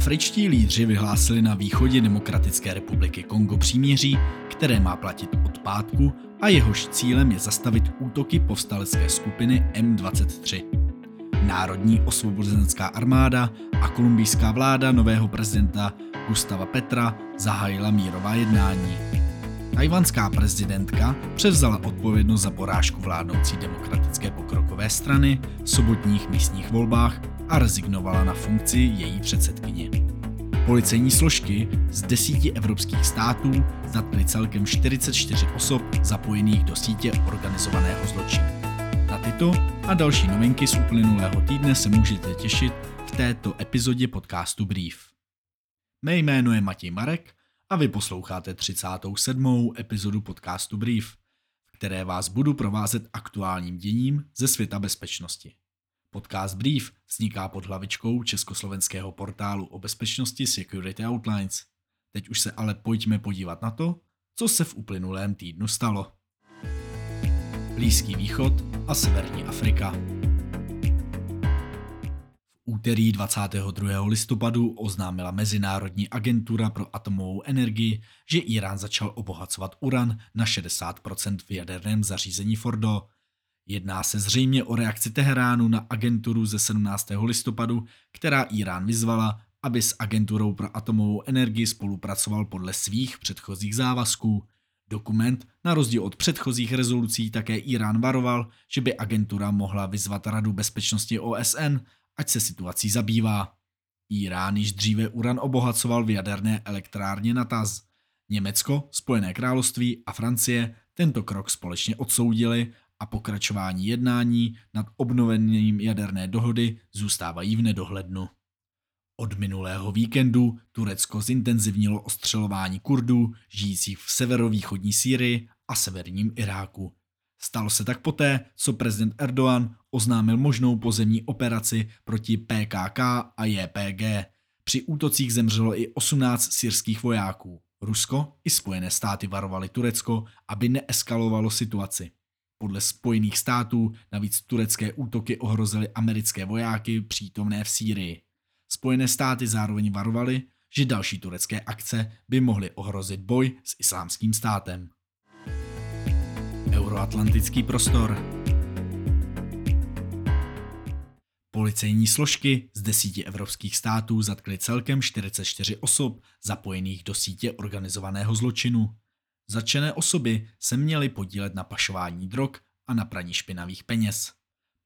Afričtí lídři vyhlásili na východě Demokratické republiky Kongo příměří, které má platit od pátku a jehož cílem je zastavit útoky povstalecké skupiny M23. Národní osvobozenecká armáda a kolumbijská vláda nového prezidenta Gustava Petra zahájila mírová jednání. Tajvanská prezidentka převzala odpovědnost za porážku vládnoucí demokratické pokrokové strany v sobotních místních volbách a rezignovala na funkci její předsedkyně. Policejní složky z desíti evropských států zatkly celkem 44 osob zapojených do sítě organizovaného zločinu. Na tyto a další novinky z uplynulého týdne se můžete těšit v této epizodě podcastu Brief. Mé jméno je Matěj Marek a vy posloucháte 37. epizodu podcastu Brief, které vás budu provázet aktuálním děním ze světa bezpečnosti. Podcast Brief vzniká pod hlavičkou československého portálu o bezpečnosti Security Outlines. Teď už se ale pojďme podívat na to, co se v uplynulém týdnu stalo. Blízký východ a Severní Afrika. V úterý 22. listopadu oznámila Mezinárodní agentura pro atomovou energii, že Irán začal obohacovat uran na 60% v jaderném zařízení Fordo – Jedná se zřejmě o reakci Teheránu na agenturu ze 17. listopadu, která Irán vyzvala, aby s agenturou pro atomovou energii spolupracoval podle svých předchozích závazků. Dokument, na rozdíl od předchozích rezolucí, také Irán varoval, že by agentura mohla vyzvat Radu bezpečnosti OSN, ať se situací zabývá. Irán již dříve uran obohacoval v jaderné elektrárně Nataz. Německo, Spojené království a Francie tento krok společně odsoudili a pokračování jednání nad obnovením jaderné dohody zůstávají v nedohlednu. Od minulého víkendu Turecko zintenzivnilo ostřelování Kurdů žijících v severovýchodní Sýrii a severním Iráku. Stalo se tak poté, co prezident Erdogan oznámil možnou pozemní operaci proti PKK a JPG. Při útocích zemřelo i 18 syrských vojáků. Rusko i Spojené státy varovali Turecko, aby neeskalovalo situaci. Podle Spojených států navíc turecké útoky ohrozily americké vojáky přítomné v Sýrii. Spojené státy zároveň varovaly, že další turecké akce by mohly ohrozit boj s islámským státem. Euroatlantický prostor Policejní složky z desíti evropských států zatkly celkem 44 osob zapojených do sítě organizovaného zločinu. Začené osoby se měly podílet na pašování drog a na praní špinavých peněz.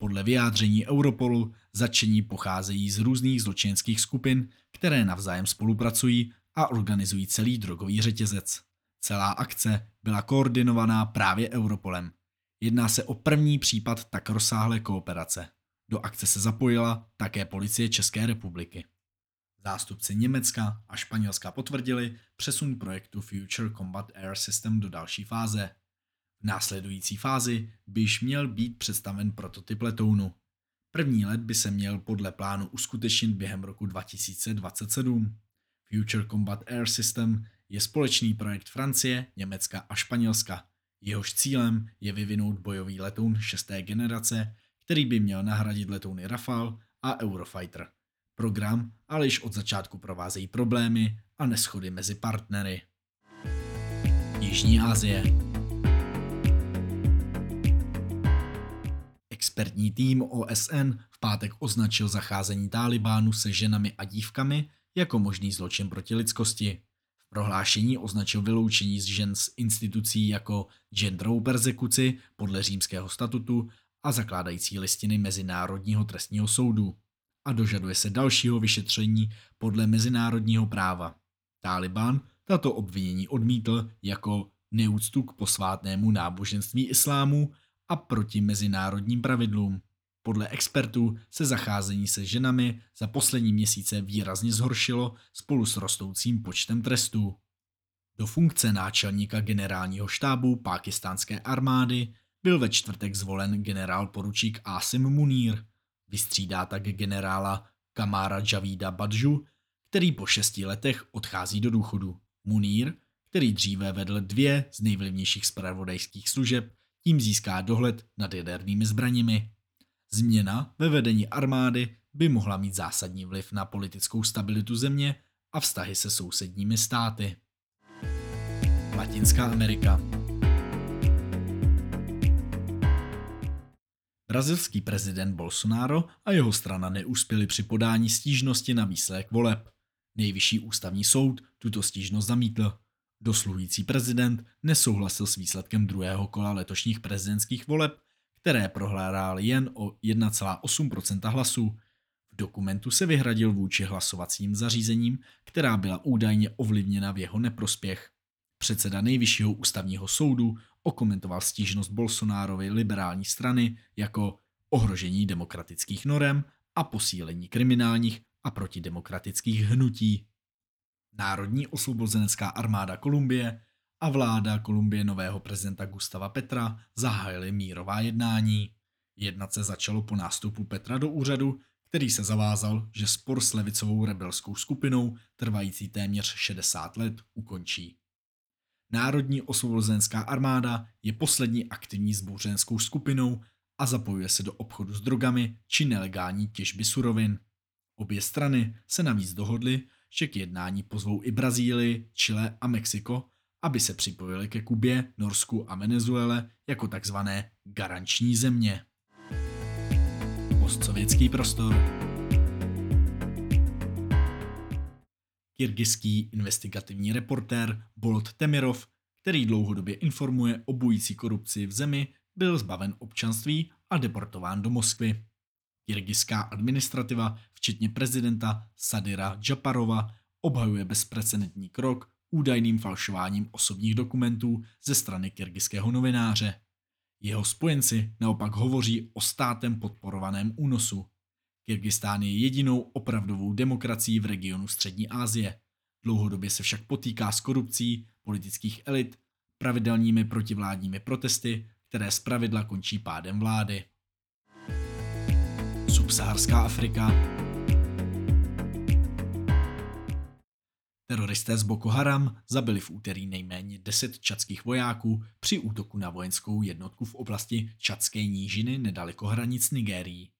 Podle vyjádření Europolu začení pocházejí z různých zločineckých skupin, které navzájem spolupracují a organizují celý drogový řetězec. Celá akce byla koordinovaná právě Europolem. Jedná se o první případ tak rozsáhlé kooperace. Do akce se zapojila také policie České republiky. Zástupci Německa a Španělska potvrdili přesun projektu Future Combat Air System do další fáze. V následující fázi by již měl být představen prototyp letounu. První let by se měl podle plánu uskutečnit během roku 2027. Future Combat Air System je společný projekt Francie, Německa a Španělska. Jehož cílem je vyvinout bojový letoun šesté generace, který by měl nahradit letouny Rafale a Eurofighter. Program ale již od začátku provázejí problémy a neschody mezi partnery. Jižní Asie Expertní tým OSN v pátek označil zacházení Tálibánu se ženami a dívkami jako možný zločin proti lidskosti. V prohlášení označil vyloučení z žen z institucí jako genderovou persekuci podle římského statutu a zakládající listiny Mezinárodního trestního soudu a dožaduje se dalšího vyšetření podle mezinárodního práva. Taliban tato obvinění odmítl jako neúctu k posvátnému náboženství islámu a proti mezinárodním pravidlům. Podle expertů se zacházení se ženami za poslední měsíce výrazně zhoršilo spolu s rostoucím počtem trestů. Do funkce náčelníka generálního štábu pákistánské armády byl ve čtvrtek zvolen generál poručík Asim Munir. Vystřídá tak generála Kamára Javida Badžu, který po šesti letech odchází do důchodu. Munir, který dříve vedl dvě z nejvlivnějších spravodajských služeb, tím získá dohled nad jadernými zbraněmi. Změna ve vedení armády by mohla mít zásadní vliv na politickou stabilitu země a vztahy se sousedními státy. Latinská Amerika Brazilský prezident Bolsonaro a jeho strana neuspěli při podání stížnosti na výsledek voleb. Nejvyšší ústavní soud tuto stížnost zamítl. Dosluhující prezident nesouhlasil s výsledkem druhého kola letošních prezidentských voleb, které prohrál jen o 1,8% hlasů. V dokumentu se vyhradil vůči hlasovacím zařízením, která byla údajně ovlivněna v jeho neprospěch. Předseda nejvyššího ústavního soudu okomentoval stížnost Bolsonárovy liberální strany jako ohrožení demokratických norem a posílení kriminálních a protidemokratických hnutí. Národní osvobozenecká armáda Kolumbie a vláda Kolumbie nového prezidenta Gustava Petra zahájily mírová jednání. Jednat se začalo po nástupu Petra do úřadu, který se zavázal, že spor s levicovou rebelskou skupinou, trvající téměř 60 let, ukončí. Národní osvobozenská armáda je poslední aktivní zbouřenskou skupinou a zapojuje se do obchodu s drogami či nelegální těžby surovin. Obě strany se navíc dohodly, že k jednání pozvou i Brazílii, Chile a Mexiko, aby se připojili ke Kubě, Norsku a Venezuele jako takzvané garanční země. Postsovětský prostor Kyrgyzský investigativní reportér Bolt Temirov, který dlouhodobě informuje o bující korupci v zemi, byl zbaven občanství a deportován do Moskvy. Kyrgyzská administrativa, včetně prezidenta Sadira Džaparova, obhajuje bezprecedentní krok údajným falšováním osobních dokumentů ze strany kyrgyzského novináře. Jeho spojenci naopak hovoří o státem podporovaném únosu. Kyrgyzstán je jedinou opravdovou demokracií v regionu Střední Asie. Dlouhodobě se však potýká s korupcí politických elit, pravidelnými protivládními protesty, které zpravidla končí pádem vlády. Subsaharská Afrika Teroristé z Boko Haram zabili v úterý nejméně 10 čadských vojáků při útoku na vojenskou jednotku v oblasti Čadské nížiny nedaleko hranic Nigérií.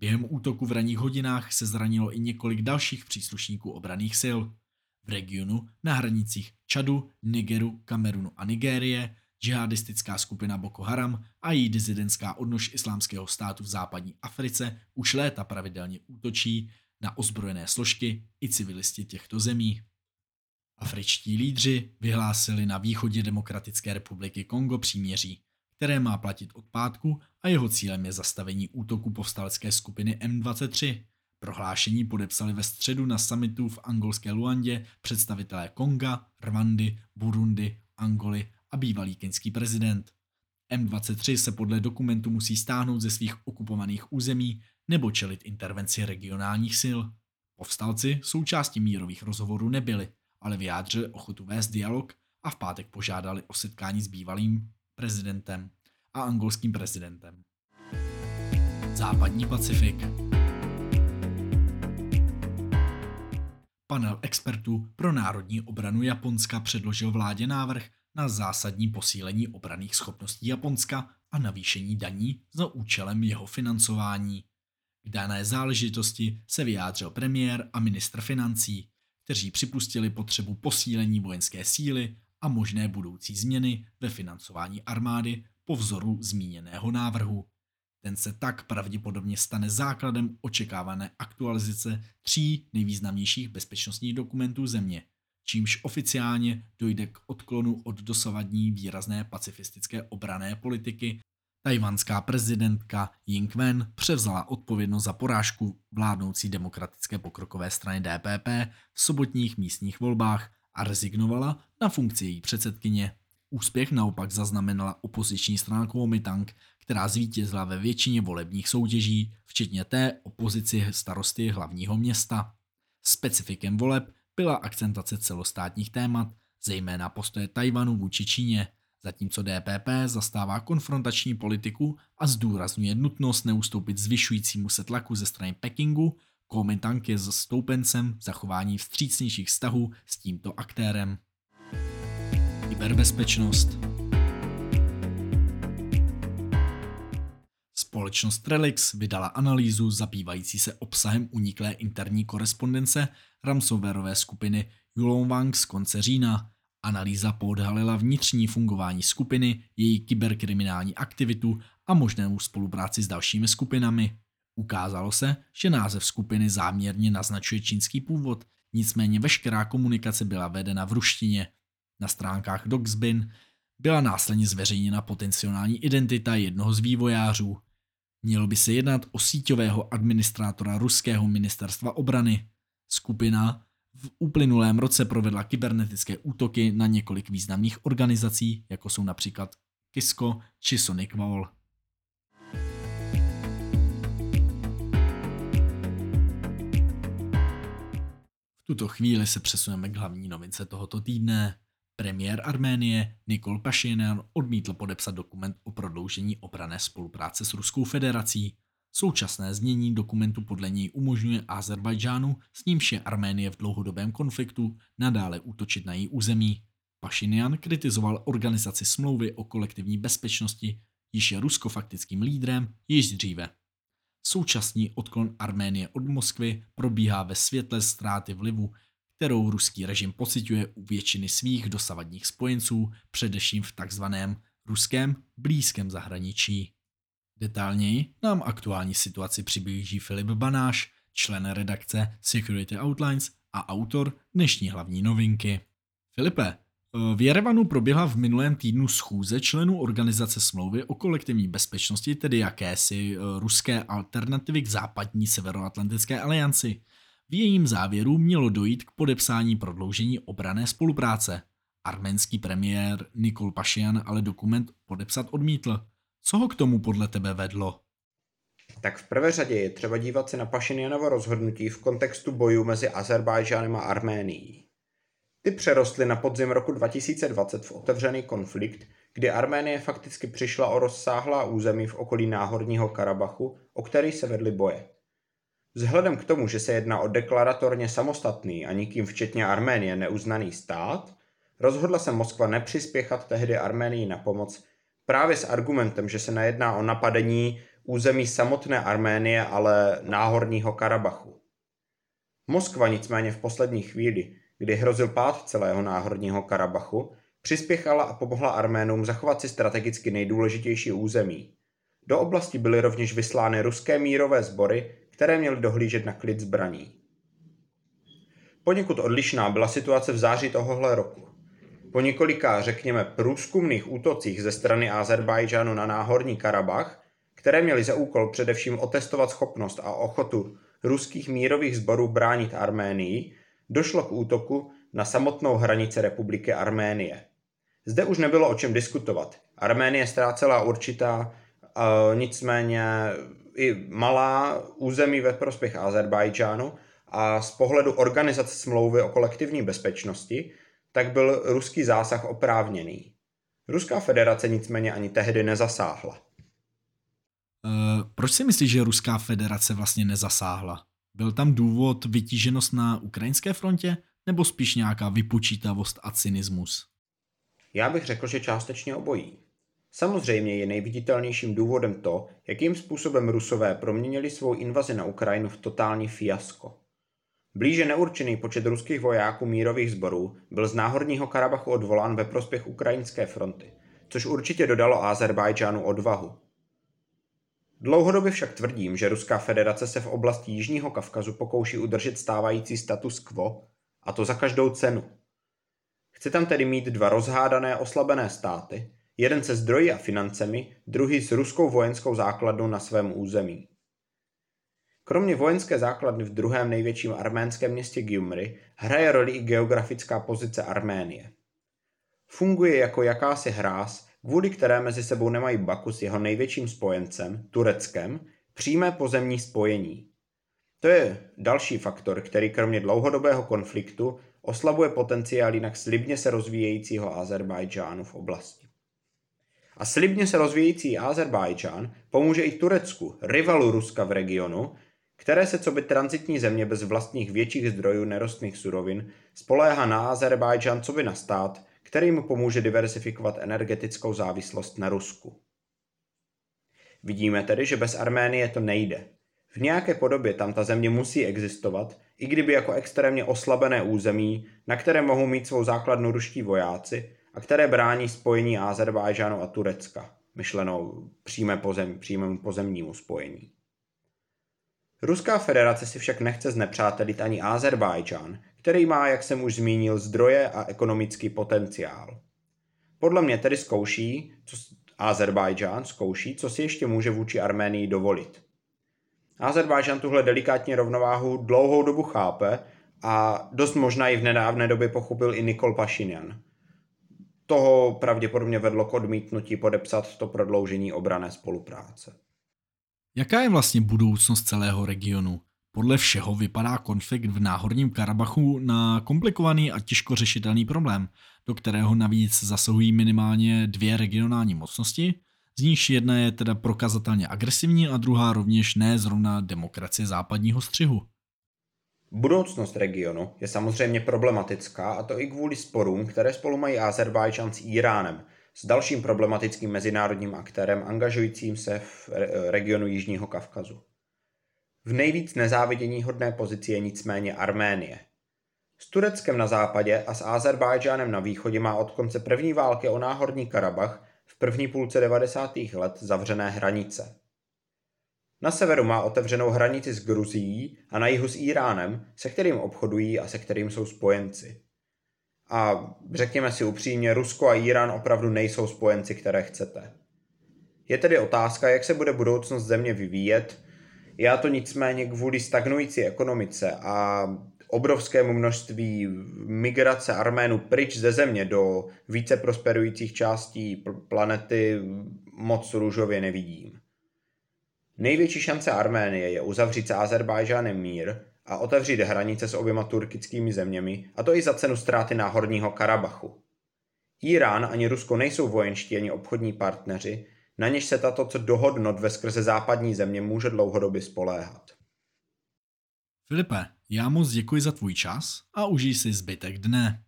Během útoku v ranních hodinách se zranilo i několik dalších příslušníků obraných sil. V regionu na hranicích Čadu, Nigeru, Kamerunu a Nigérie džihadistická skupina Boko Haram a její dizidentská odnož islámského státu v západní Africe už léta pravidelně útočí na ozbrojené složky i civilisti těchto zemí. Afričtí lídři vyhlásili na východě Demokratické republiky Kongo příměří, které má platit od pátku a jeho cílem je zastavení útoku povstalecké skupiny M23. Prohlášení podepsali ve středu na summitu v angolské Luandě představitelé Konga, Rwandy, Burundi, Angoly a bývalý keňský prezident. M23 se podle dokumentu musí stáhnout ze svých okupovaných území nebo čelit intervenci regionálních sil. Povstalci součástí mírových rozhovorů nebyli, ale vyjádřili ochotu vést dialog a v pátek požádali o setkání s bývalým prezidentem a angolským prezidentem. Západní Pacifik Panel expertů pro národní obranu Japonska předložil vládě návrh na zásadní posílení obraných schopností Japonska a navýšení daní za účelem jeho financování. K dané záležitosti se vyjádřil premiér a ministr financí, kteří připustili potřebu posílení vojenské síly a možné budoucí změny ve financování armády po vzoru zmíněného návrhu. Ten se tak pravděpodobně stane základem očekávané aktualizace tří nejvýznamnějších bezpečnostních dokumentů země, čímž oficiálně dojde k odklonu od dosavadní výrazné pacifistické obrané politiky. Tajvanská prezidentka Ying Wen převzala odpovědnost za porážku vládnoucí demokratické pokrokové strany DPP v sobotních místních volbách a rezignovala na funkci její předsedkyně. Úspěch naopak zaznamenala opoziční strana Kuomintang, která zvítězila ve většině volebních soutěží, včetně té opozici starosty hlavního města. Specifikem voleb byla akcentace celostátních témat, zejména postoje Tajvanu vůči Číně, zatímco DPP zastává konfrontační politiku a zdůrazňuje nutnost neustoupit zvyšujícímu se tlaku ze strany Pekingu, Kuomintang je stoupencem zachování vstřícnějších vztahů s tímto aktérem. Kyberbezpečnost Společnost Relix vydala analýzu zabývající se obsahem uniklé interní korespondence ransomwareové skupiny Yulongwang z konce října. Analýza poodhalila vnitřní fungování skupiny, její kyberkriminální aktivitu a možnou spolupráci s dalšími skupinami. Ukázalo se, že název skupiny záměrně naznačuje čínský původ, nicméně veškerá komunikace byla vedena v ruštině. Na stránkách Doxbin byla následně zveřejněna potenciální identita jednoho z vývojářů. Mělo by se jednat o síťového administrátora ruského ministerstva obrany. Skupina v uplynulém roce provedla kybernetické útoky na několik významných organizací, jako jsou například Kisko či Sonic Wall. Tuto chvíli se přesuneme k hlavní novince tohoto týdne. Premiér Arménie Nikol Pašinyan odmítl podepsat dokument o prodloužení obrané spolupráce s Ruskou federací. Současné znění dokumentu podle něj umožňuje Azerbajdžánu, s nímž je Arménie v dlouhodobém konfliktu, nadále útočit na její území. Pašinyan kritizoval organizaci smlouvy o kolektivní bezpečnosti, již je Rusko faktickým lídrem již dříve. Současný odklon Arménie od Moskvy probíhá ve světle ztráty vlivu kterou ruský režim pociťuje u většiny svých dosavadních spojenců, především v takzvaném ruském blízkém zahraničí. Detailněji nám aktuální situaci přiblíží Filip Banáš, člen redakce Security Outlines a autor dnešní hlavní novinky. Filipe, v Jerevanu proběhla v minulém týdnu schůze členů organizace smlouvy o kolektivní bezpečnosti, tedy jakési eh, ruské alternativy k západní severoatlantické alianci. V jejím závěru mělo dojít k podepsání prodloužení obrané spolupráce. Arménský premiér Nikol Pašian ale dokument podepsat odmítl. Co ho k tomu podle tebe vedlo? Tak v prvé řadě je třeba dívat se na Pašinjanovo rozhodnutí v kontextu bojů mezi Azerbajdžánem a Arménií. Ty přerostly na podzim roku 2020 v otevřený konflikt, kdy Arménie fakticky přišla o rozsáhlá území v okolí Náhorního Karabachu, o který se vedly boje. Vzhledem k tomu, že se jedná o deklaratorně samostatný a nikým včetně Arménie neuznaný stát, rozhodla se Moskva nepřispěchat tehdy Arménii na pomoc právě s argumentem, že se nejedná o napadení území samotné Arménie, ale náhorního Karabachu. Moskva nicméně v poslední chvíli, kdy hrozil pád celého náhorního Karabachu, přispěchala a pomohla Arménům zachovat si strategicky nejdůležitější území. Do oblasti byly rovněž vyslány ruské mírové sbory, které měly dohlížet na klid zbraní. Poněkud odlišná byla situace v září tohohle roku. Po několika, řekněme, průzkumných útocích ze strany Azerbajdžánu na náhorní Karabach, které měly za úkol především otestovat schopnost a ochotu ruských mírových sborů bránit Arménii, došlo k útoku na samotnou hranici republiky Arménie. Zde už nebylo o čem diskutovat. Arménie ztrácela určitá, uh, nicméně i malá území ve prospěch Azerbajdžánu a z pohledu organizace smlouvy o kolektivní bezpečnosti, tak byl ruský zásah oprávněný. Ruská federace nicméně ani tehdy nezasáhla. Uh, proč si myslíš, že Ruská federace vlastně nezasáhla? Byl tam důvod vytíženost na ukrajinské frontě nebo spíš nějaká vypočítavost a cynismus? Já bych řekl, že částečně obojí. Samozřejmě je nejviditelnějším důvodem to, jakým způsobem Rusové proměnili svou invazi na Ukrajinu v totální fiasko. Blíže neurčený počet ruských vojáků mírových sborů byl z náhorního Karabachu odvolán ve prospěch ukrajinské fronty, což určitě dodalo Azerbajdžánu odvahu. Dlouhodobě však tvrdím, že Ruská federace se v oblasti Jižního Kavkazu pokouší udržet stávající status quo, a to za každou cenu. Chce tam tedy mít dva rozhádané oslabené státy, jeden se zdroji a financemi, druhý s ruskou vojenskou základnou na svém území. Kromě vojenské základny v druhém největším arménském městě Gyumri hraje roli i geografická pozice Arménie. Funguje jako jakási hráz, kvůli které mezi sebou nemají Baku s jeho největším spojencem, Tureckem, přímé pozemní spojení. To je další faktor, který kromě dlouhodobého konfliktu oslabuje potenciál jinak slibně se rozvíjejícího Azerbajdžánu v oblasti. A slibně se rozvíjející Azerbajdžán pomůže i Turecku, rivalu Ruska v regionu, které se co by transitní země bez vlastních větších zdrojů nerostných surovin spoléhá na Azerbajdžán co by na stát, který mu pomůže diversifikovat energetickou závislost na Rusku. Vidíme tedy, že bez Arménie to nejde. V nějaké podobě tam ta země musí existovat, i kdyby jako extrémně oslabené území, na které mohou mít svou základnu ruští vojáci a které brání spojení Azerbajžánu a Turecka, myšleno přímé pozem, přímému pozemnímu spojení. Ruská federace si však nechce znepřátelit ani Azerbajdžán, který má, jak jsem už zmínil, zdroje a ekonomický potenciál. Podle mě tedy zkouší, co Azerbajdžán zkouší, co si ještě může vůči Arménii dovolit. Azerbajdžán tuhle delikátní rovnováhu dlouhou dobu chápe a dost možná i v nedávné době pochopil i Nikol Pašinian. Toho pravděpodobně vedlo k odmítnutí podepsat to prodloužení obrané spolupráce. Jaká je vlastně budoucnost celého regionu? Podle všeho vypadá konflikt v náhorním Karabachu na komplikovaný a těžko řešitelný problém, do kterého navíc zasahují minimálně dvě regionální mocnosti, z níž jedna je teda prokazatelně agresivní a druhá rovněž ne zrovna demokracie západního střihu. Budoucnost regionu je samozřejmě problematická a to i kvůli sporům, které spolu mají Azerbajdžan s Iránem, s dalším problematickým mezinárodním aktérem angažujícím se v regionu Jižního Kavkazu. V nejvíc nezávidění hodné pozici je nicméně Arménie. S Tureckem na západě a s Azerbajdžánem na východě má od konce první války o náhorní Karabach v první půlce 90. let zavřené hranice. Na severu má otevřenou hranici s Gruzií a na jihu s Iránem, se kterým obchodují a se kterým jsou spojenci. A řekněme si upřímně, Rusko a Irán opravdu nejsou spojenci, které chcete. Je tedy otázka, jak se bude budoucnost země vyvíjet. Já to nicméně kvůli stagnující ekonomice a obrovskému množství migrace Arménů pryč ze země do více prosperujících částí planety moc růžově nevidím. Největší šance Arménie je uzavřít s Azerbajžánem mír a otevřít hranice s oběma turkickými zeměmi, a to i za cenu ztráty náhorního Karabachu. Irán ani Rusko nejsou vojenští ani obchodní partneři, na něž se tato dohodnot ve skrze západní země může dlouhodobě spoléhat. Filipe, já moc děkuji za tvůj čas a užij si zbytek dne.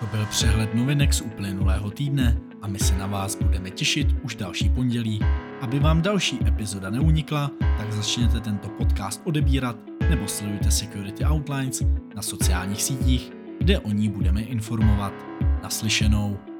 To byl přehled novinek z uplynulého týdne a my se na vás budeme těšit už další pondělí. Aby vám další epizoda neunikla, tak začněte tento podcast odebírat nebo sledujte Security Outlines na sociálních sítích, kde o ní budeme informovat. Naslyšenou.